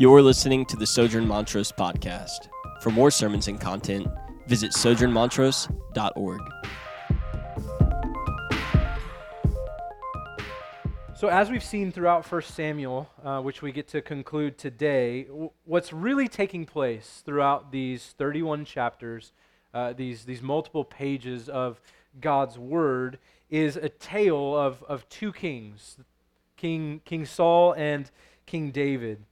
You're listening to the Sojourn Montrose podcast. For more sermons and content, visit sojournmontrose.org. So, as we've seen throughout 1 Samuel, uh, which we get to conclude today, w- what's really taking place throughout these 31 chapters, uh, these, these multiple pages of God's Word, is a tale of, of two kings King, King Saul and King David.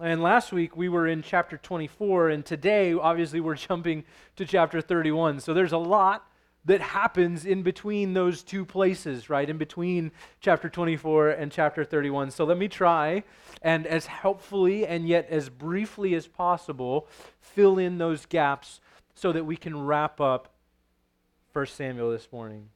And last week we were in chapter 24, and today, obviously, we're jumping to chapter 31. So there's a lot that happens in between those two places, right? In between chapter 24 and chapter 31. So let me try and as helpfully and yet as briefly as possible fill in those gaps so that we can wrap up 1 Samuel this morning.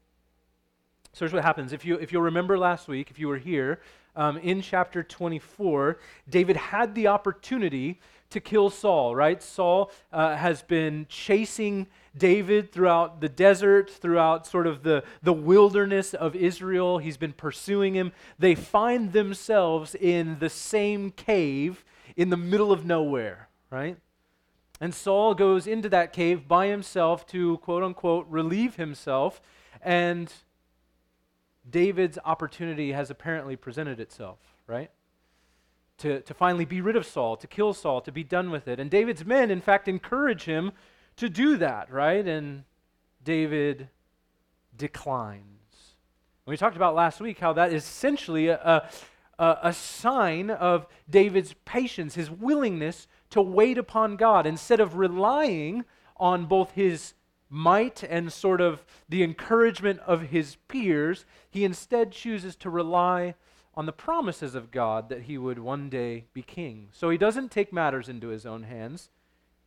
So here's what happens. If, you, if you'll remember last week, if you were here, um, in chapter 24, David had the opportunity to kill Saul, right? Saul uh, has been chasing David throughout the desert, throughout sort of the, the wilderness of Israel. He's been pursuing him. They find themselves in the same cave in the middle of nowhere, right? And Saul goes into that cave by himself to, quote unquote, relieve himself. And David's opportunity has apparently presented itself, right? To, to finally be rid of Saul, to kill Saul, to be done with it. And David's men, in fact, encourage him to do that, right? And David declines. We talked about last week how that is essentially a, a, a sign of David's patience, his willingness to wait upon God instead of relying on both his might and sort of the encouragement of his peers. He instead chooses to rely on the promises of God that he would one day be king. So he doesn't take matters into his own hands.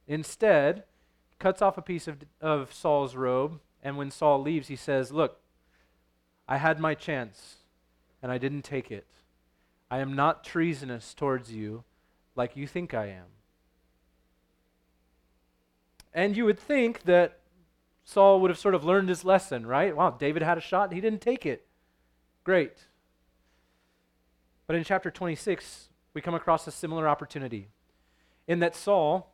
Instead, cuts off a piece of, of Saul's robe, and when Saul leaves, he says, Look, I had my chance, and I didn't take it. I am not treasonous towards you like you think I am. And you would think that Saul would have sort of learned his lesson, right? Wow, David had a shot, and he didn't take it. Great. But in chapter 26, we come across a similar opportunity in that Saul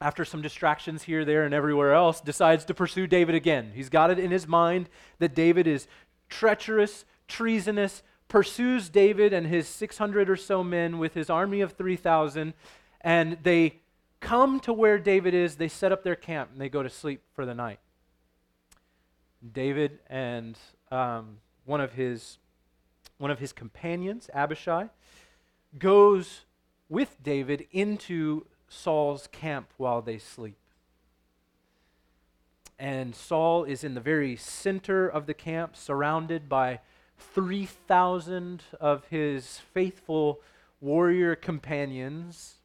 after some distractions here, there, and everywhere else, decides to pursue David again. He's got it in his mind that David is treacherous, treasonous, pursues David and his 600 or so men with his army of 3,000, and they come to where David is, they set up their camp, and they go to sleep for the night. David and um, one of his one of his companions, Abishai, goes with David into Saul's camp while they sleep. And Saul is in the very center of the camp, surrounded by 3,000 of his faithful warrior companions.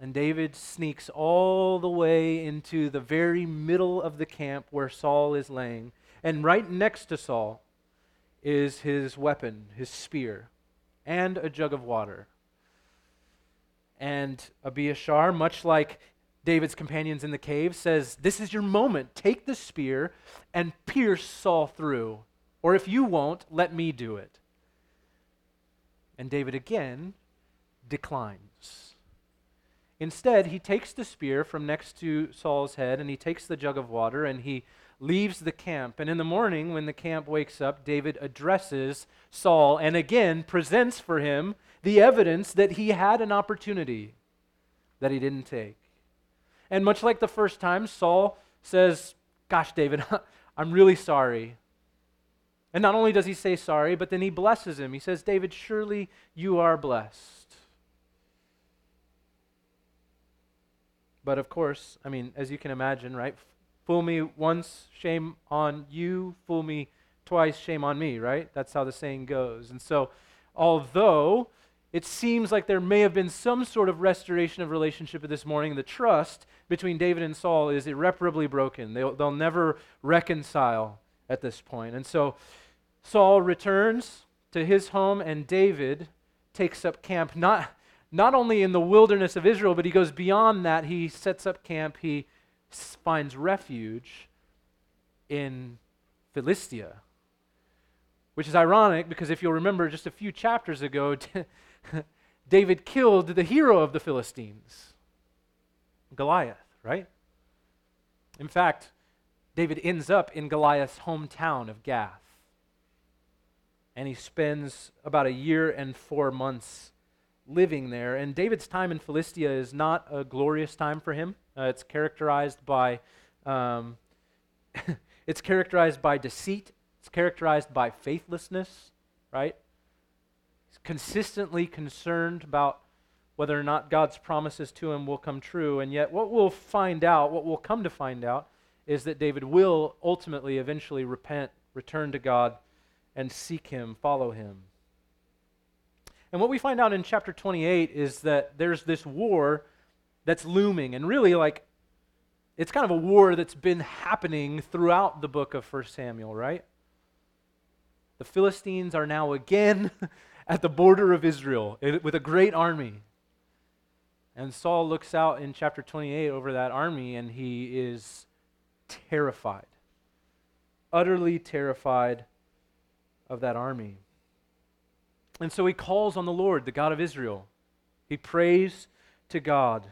And David sneaks all the way into the very middle of the camp where Saul is laying. And right next to Saul is his weapon, his spear, and a jug of water. And Abiashar, much like David's companions in the cave, says, This is your moment. Take the spear and pierce Saul through. Or if you won't, let me do it. And David again declines. Instead, he takes the spear from next to Saul's head and he takes the jug of water and he leaves the camp. And in the morning, when the camp wakes up, David addresses Saul and again presents for him the evidence that he had an opportunity that he didn't take. And much like the first time, Saul says, Gosh, David, I'm really sorry. And not only does he say sorry, but then he blesses him. He says, David, surely you are blessed. But of course, I mean, as you can imagine, right? Fool me once, shame on you. Fool me twice, shame on me, right? That's how the saying goes. And so, although it seems like there may have been some sort of restoration of relationship this morning. The trust between David and Saul is irreparably broken. They'll, they'll never reconcile at this point. And so Saul returns to his home, and David takes up camp not, not only in the wilderness of Israel, but he goes beyond that. He sets up camp, he finds refuge in Philistia. Which is ironic because if you'll remember just a few chapters ago, David killed the hero of the Philistines, Goliath, right? In fact, David ends up in Goliath's hometown of Gath. And he spends about a year and four months living there. And David's time in Philistia is not a glorious time for him. Uh, it's characterized by um, it's characterized by deceit. It's characterized by faithlessness, right? He's consistently concerned about whether or not God's promises to him will come true. And yet, what we'll find out, what we'll come to find out, is that David will ultimately, eventually repent, return to God, and seek him, follow him. And what we find out in chapter 28 is that there's this war that's looming. And really, like, it's kind of a war that's been happening throughout the book of 1 Samuel, right? The Philistines are now again at the border of Israel eh, with a great army. And Saul looks out in chapter 28 over that army and he is terrified, utterly terrified of that army. And so he calls on the Lord, the God of Israel. He prays to God,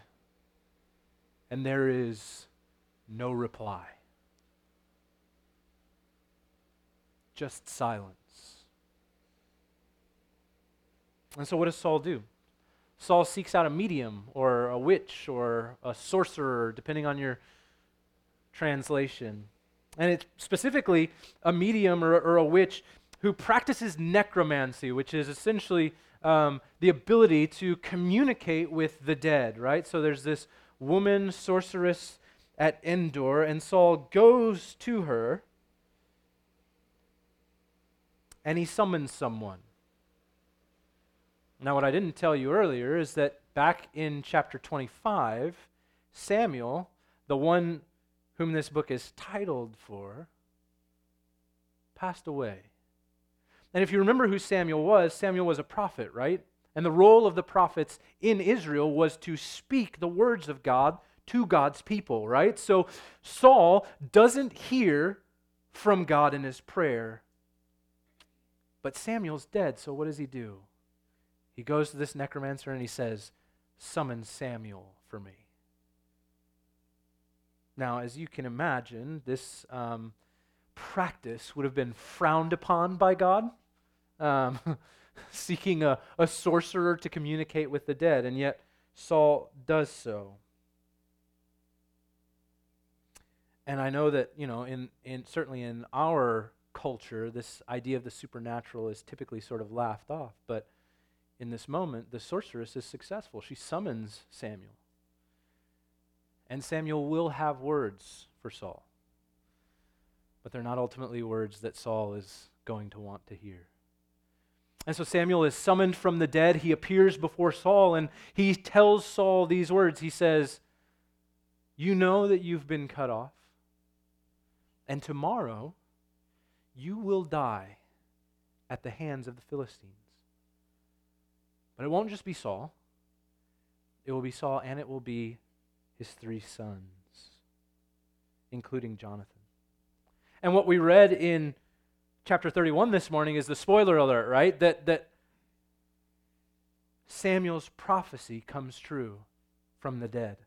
and there is no reply. Just silence. And so, what does Saul do? Saul seeks out a medium or a witch or a sorcerer, depending on your translation. And it's specifically a medium or, or a witch who practices necromancy, which is essentially um, the ability to communicate with the dead, right? So there's this woman sorceress at Endor, and Saul goes to her and he summons someone. Now, what I didn't tell you earlier is that back in chapter 25, Samuel, the one whom this book is titled for, passed away. And if you remember who Samuel was, Samuel was a prophet, right? And the role of the prophets in Israel was to speak the words of God to God's people, right? So Saul doesn't hear from God in his prayer. But Samuel's dead, so what does he do? He goes to this necromancer and he says, Summon Samuel for me. Now, as you can imagine, this um, practice would have been frowned upon by God, um, seeking a, a sorcerer to communicate with the dead, and yet Saul does so. And I know that, you know, in, in certainly in our culture, this idea of the supernatural is typically sort of laughed off. But in this moment, the sorceress is successful. She summons Samuel. And Samuel will have words for Saul. But they're not ultimately words that Saul is going to want to hear. And so Samuel is summoned from the dead. He appears before Saul and he tells Saul these words. He says, You know that you've been cut off, and tomorrow you will die at the hands of the Philistines. But it won't just be Saul, it will be Saul and it will be his three sons, including Jonathan. And what we read in chapter 31 this morning is the spoiler alert, right? That, that Samuel's prophecy comes true from the dead.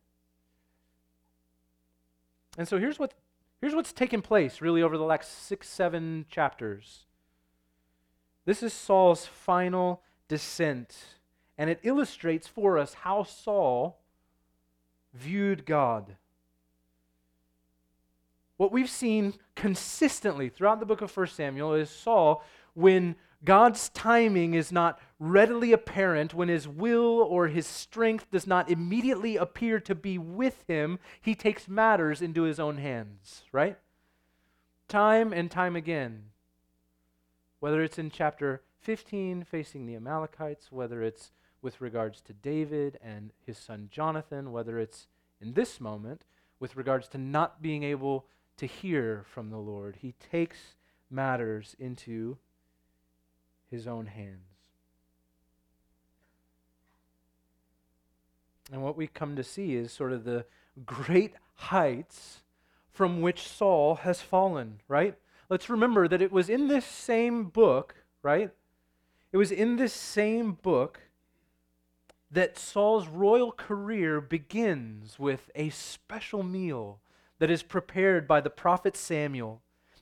And so here's what here's what's taken place really over the last six, seven chapters. This is Saul's final descent, and it illustrates for us how Saul viewed God. What we've seen consistently throughout the book of 1 Samuel is Saul, when God's timing is not readily apparent, when his will or his strength does not immediately appear to be with him, he takes matters into his own hands, right? Time and time again. Whether it's in chapter 15 facing the Amalekites, whether it's with regards to David and his son Jonathan, whether it's in this moment with regards to not being able to hear from the Lord. He takes matters into his own hands. And what we come to see is sort of the great heights from which Saul has fallen, right? Let's remember that it was in this same book, right? It was in this same book that Saul's royal career begins with a special meal that is prepared by the prophet Samuel,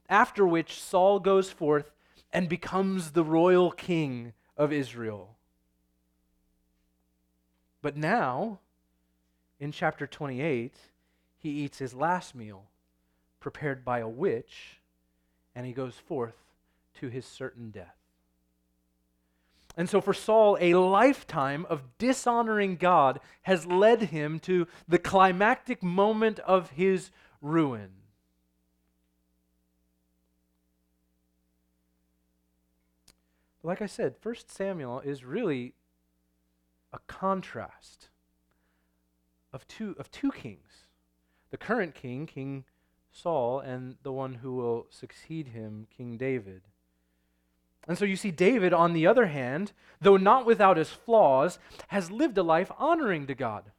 after which Saul goes forth and becomes the royal king of Israel. But now, in chapter 28, he eats his last meal, prepared by a witch, and he goes forth to his certain death. And so, for Saul, a lifetime of dishonoring God has led him to the climactic moment of his ruin. Like I said, 1 Samuel is really a contrast of two, of two kings the current king, King Saul, and the one who will succeed him, King David. And so you see, David, on the other hand, though not without his flaws, has lived a life honoring to God,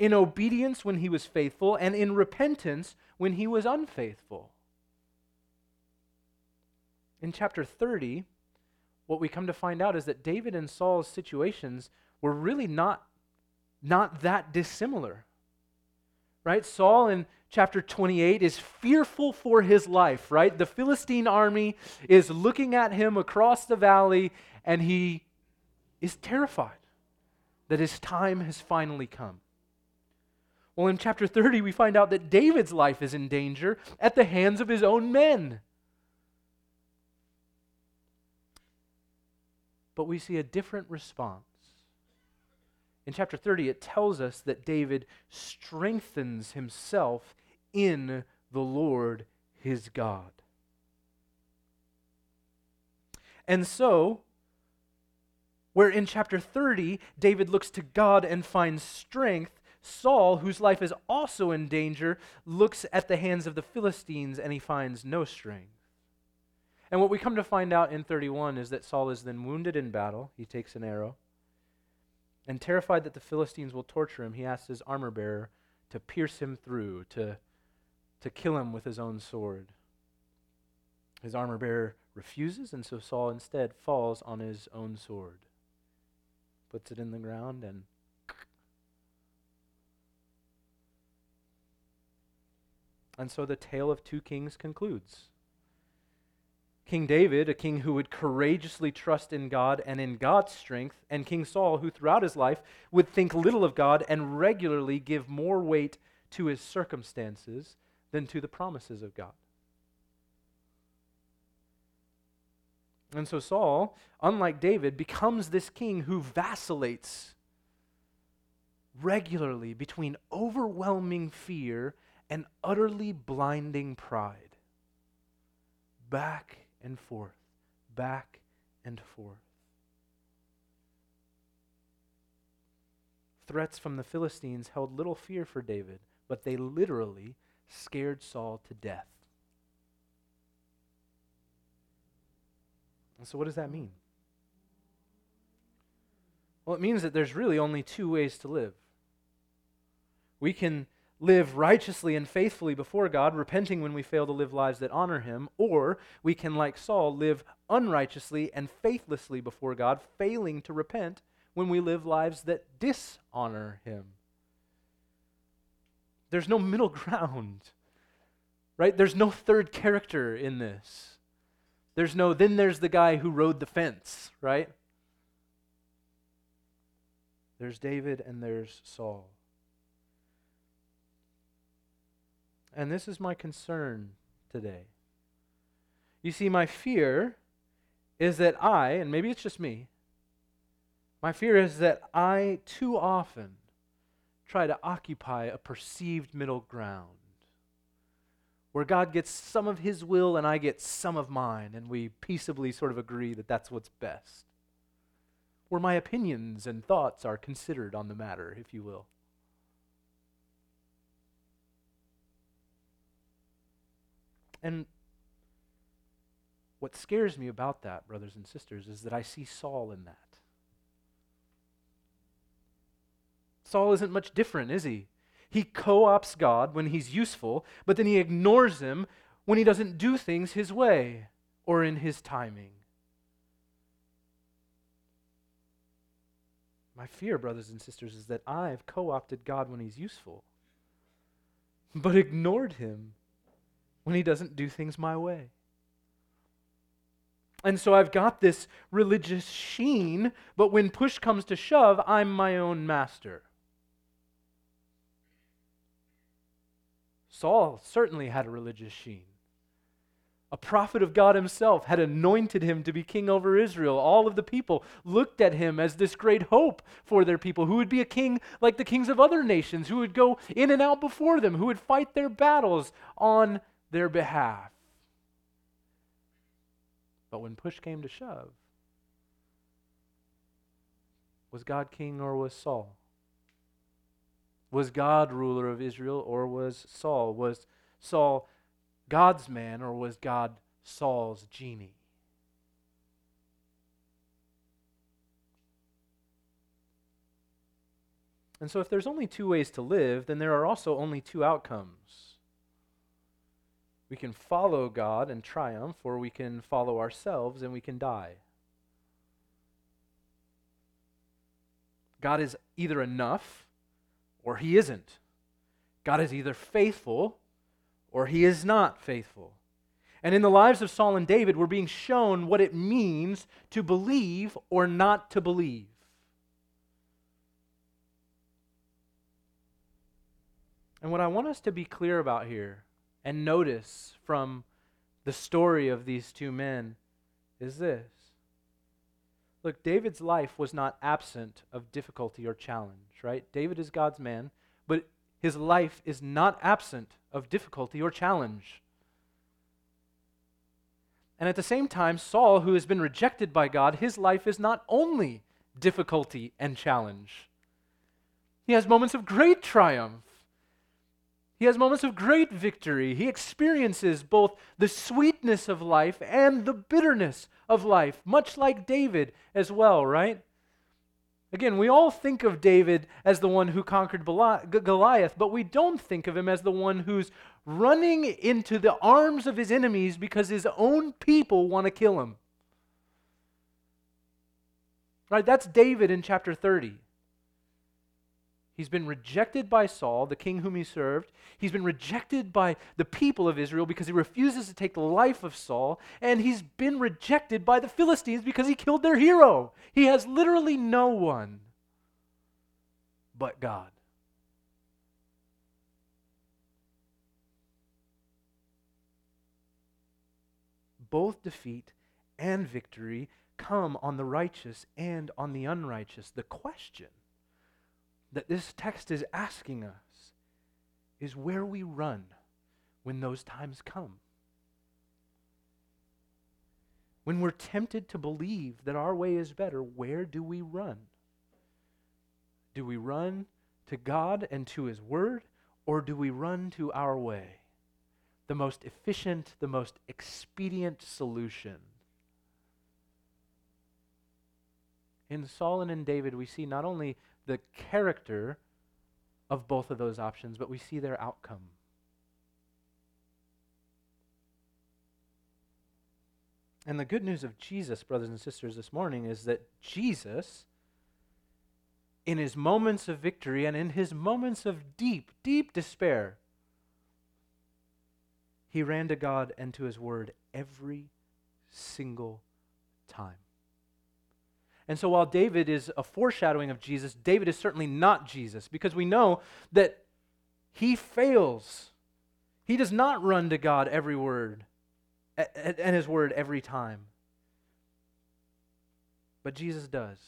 in obedience when he was faithful, and in repentance when he was unfaithful. In chapter 30, what we come to find out is that David and Saul's situations were really not, not that dissimilar. Right? Saul in chapter 28 is fearful for his life, right? The Philistine army is looking at him across the valley, and he is terrified that his time has finally come. Well, in chapter 30, we find out that David's life is in danger at the hands of his own men. But we see a different response. In chapter 30, it tells us that David strengthens himself in the Lord his God. And so, where in chapter 30, David looks to God and finds strength, Saul, whose life is also in danger, looks at the hands of the Philistines and he finds no strength. And what we come to find out in 31 is that Saul is then wounded in battle. He takes an arrow. And terrified that the Philistines will torture him, he asks his armor bearer to pierce him through, to, to kill him with his own sword. His armor bearer refuses, and so Saul instead falls on his own sword, puts it in the ground, and And so the tale of two kings concludes. King David, a king who would courageously trust in God and in God's strength, and King Saul, who throughout his life would think little of God and regularly give more weight to his circumstances than to the promises of God. And so Saul, unlike David, becomes this king who vacillates regularly between overwhelming fear and utterly blinding pride. Back and forth, back and forth. Threats from the Philistines held little fear for David, but they literally scared Saul to death. And so, what does that mean? Well, it means that there's really only two ways to live. We can live righteously and faithfully before God, repenting when we fail to live lives that honor Him, or we can, like Saul, live unrighteously and faithlessly before God, failing to repent when we live lives that dishonor Him. There's no middle ground, right? There's no third character in this. There's no, then there's the guy who rode the fence, right? There's David and there's Saul. And this is my concern today. You see, my fear is that I, and maybe it's just me, my fear is that I too often try to occupy a perceived middle ground where God gets some of his will and I get some of mine, and we peaceably sort of agree that that's what's best. Where my opinions and thoughts are considered on the matter, if you will. And what scares me about that, brothers and sisters, is that I see Saul in that. Saul isn't much different, is he? He co opts God when he's useful, but then he ignores him when he doesn't do things his way or in his timing. My fear, brothers and sisters, is that I've co opted God when He's useful, but ignored Him when He doesn't do things my way. And so I've got this religious sheen, but when push comes to shove, I'm my own master. Saul certainly had a religious sheen. A prophet of God himself had anointed him to be king over Israel. All of the people looked at him as this great hope for their people, who would be a king like the kings of other nations, who would go in and out before them, who would fight their battles on their behalf. But when push came to shove, was God king or was Saul? Was God ruler of Israel or was Saul? Was Saul God's man or was God Saul's genie? And so, if there's only two ways to live, then there are also only two outcomes. We can follow God and triumph, or we can follow ourselves and we can die. God is either enough or he isn't. God is either faithful or he is not faithful. And in the lives of Saul and David, we're being shown what it means to believe or not to believe. And what I want us to be clear about here and notice from the story of these two men is this. Look, David's life was not absent of difficulty or challenge, right? David is God's man, but his life is not absent of difficulty or challenge. And at the same time, Saul, who has been rejected by God, his life is not only difficulty and challenge. He has moments of great triumph. He has moments of great victory. He experiences both the sweetness of life and the bitterness of life, much like David as well, right? Again, we all think of David as the one who conquered Goliath, but we don't think of him as the one who's running into the arms of his enemies because his own people want to kill him. Right? That's David in chapter 30. He's been rejected by Saul, the king whom he served. He's been rejected by the people of Israel because he refuses to take the life of Saul. And he's been rejected by the Philistines because he killed their hero. He has literally no one but God. Both defeat and victory come on the righteous and on the unrighteous. The question that this text is asking us is where we run when those times come. When we're tempted to believe that our way is better, where do we run? Do we run to God and to His Word, or do we run to our way? The most efficient, the most expedient solution. In Saul and in David, we see not only the character of both of those options, but we see their outcome. And the good news of Jesus, brothers and sisters, this morning is that Jesus, in his moments of victory and in his moments of deep, deep despair, he ran to God and to his word every single time. And so while David is a foreshadowing of Jesus, David is certainly not Jesus because we know that he fails. He does not run to God every word and his word every time. But Jesus does.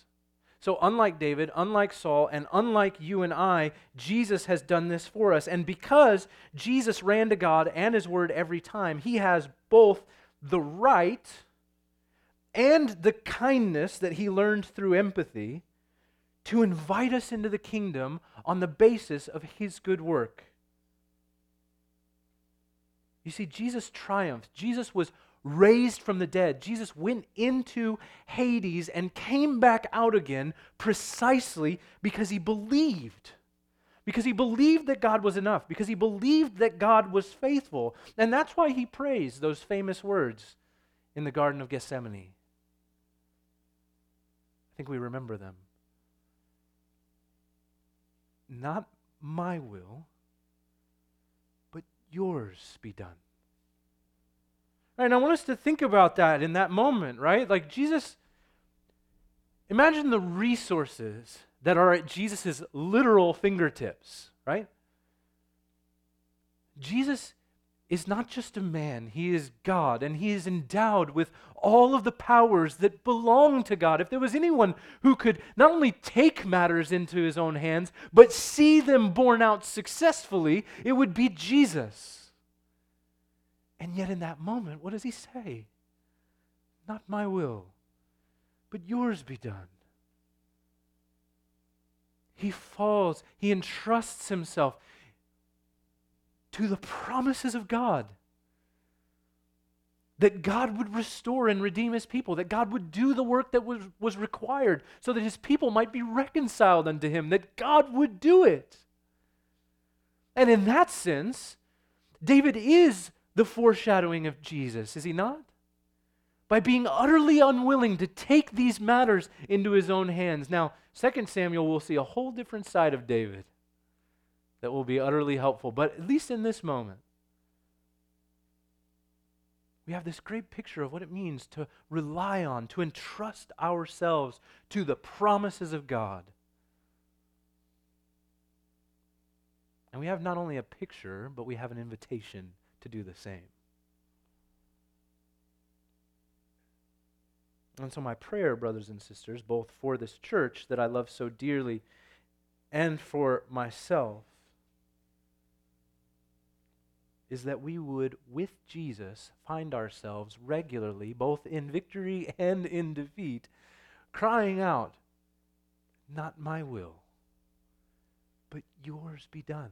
So, unlike David, unlike Saul, and unlike you and I, Jesus has done this for us. And because Jesus ran to God and his word every time, he has both the right and the kindness that he learned through empathy to invite us into the kingdom on the basis of his good work. You see, Jesus triumphed. Jesus was raised from the dead. Jesus went into Hades and came back out again precisely because he believed. Because he believed that God was enough, because he believed that God was faithful. And that's why he prays those famous words in the Garden of Gethsemane think we remember them. Not my will, but yours be done. Right, and I want us to think about that in that moment, right? Like Jesus, imagine the resources that are at Jesus' literal fingertips, right? Jesus is not just a man, he is God, and he is endowed with all of the powers that belong to God. If there was anyone who could not only take matters into his own hands, but see them borne out successfully, it would be Jesus. And yet, in that moment, what does he say? Not my will, but yours be done. He falls, he entrusts himself to the promises of God. That God would restore and redeem his people, that God would do the work that was, was required so that his people might be reconciled unto him, that God would do it. And in that sense, David is the foreshadowing of Jesus, is he not? By being utterly unwilling to take these matters into his own hands. Now, 2 Samuel will see a whole different side of David that will be utterly helpful. But at least in this moment, we have this great picture of what it means to rely on, to entrust ourselves to the promises of God. And we have not only a picture, but we have an invitation to do the same. And so, my prayer, brothers and sisters, both for this church that I love so dearly and for myself, is that we would, with Jesus, find ourselves regularly, both in victory and in defeat, crying out, Not my will, but yours be done.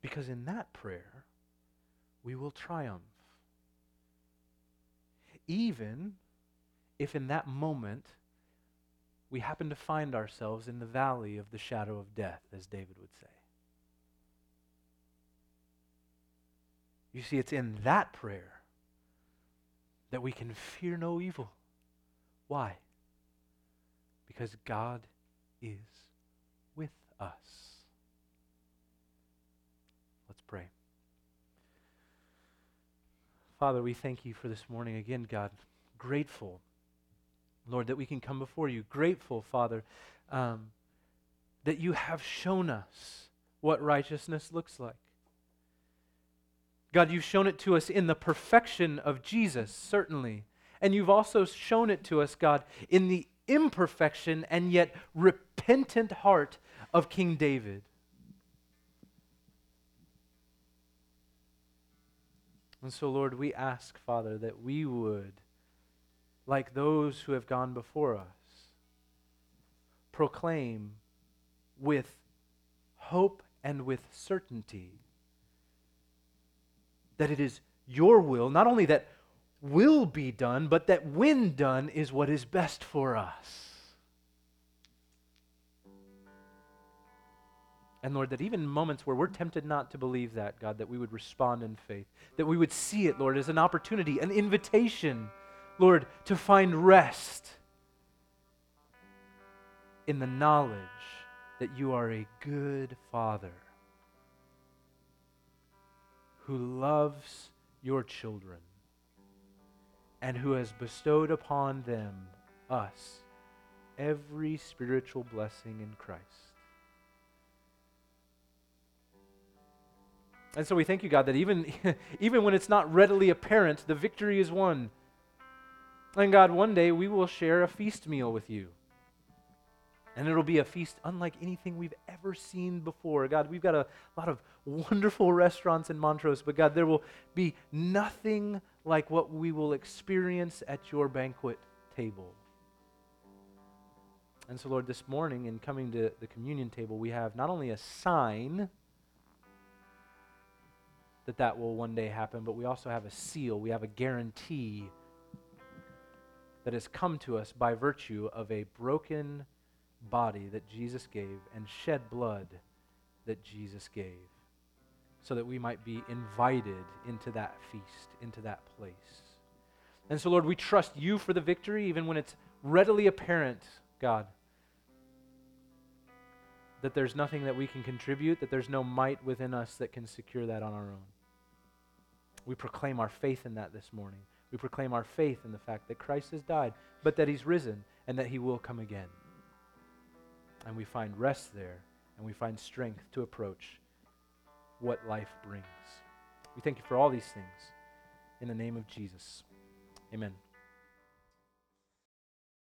Because in that prayer, we will triumph. Even if in that moment we happen to find ourselves in the valley of the shadow of death, as David would say. You see, it's in that prayer that we can fear no evil. Why? Because God is with us. Let's pray. Father, we thank you for this morning again, God. Grateful Lord, that we can come before you. Grateful, Father, um, that you have shown us what righteousness looks like. God, you've shown it to us in the perfection of Jesus, certainly. And you've also shown it to us, God, in the imperfection and yet repentant heart of King David. And so, Lord, we ask, Father, that we would like those who have gone before us. Proclaim with hope and with certainty that it is your will, not only that will be done, but that when done is what is best for us. And Lord, that even moments where we're tempted not to believe that, God, that we would respond in faith, that we would see it, Lord, as an opportunity, an invitation Lord, to find rest in the knowledge that you are a good Father who loves your children and who has bestowed upon them, us, every spiritual blessing in Christ. And so we thank you, God, that even, even when it's not readily apparent, the victory is won and God, one day we will share a feast meal with you. And it'll be a feast unlike anything we've ever seen before. God, we've got a lot of wonderful restaurants in Montrose, but God, there will be nothing like what we will experience at your banquet table. And so, Lord, this morning in coming to the communion table, we have not only a sign that that will one day happen, but we also have a seal. We have a guarantee that has come to us by virtue of a broken body that Jesus gave and shed blood that Jesus gave, so that we might be invited into that feast, into that place. And so, Lord, we trust you for the victory, even when it's readily apparent, God, that there's nothing that we can contribute, that there's no might within us that can secure that on our own. We proclaim our faith in that this morning. We proclaim our faith in the fact that Christ has died, but that he's risen and that he will come again. And we find rest there, and we find strength to approach what life brings. We thank you for all these things. In the name of Jesus. Amen.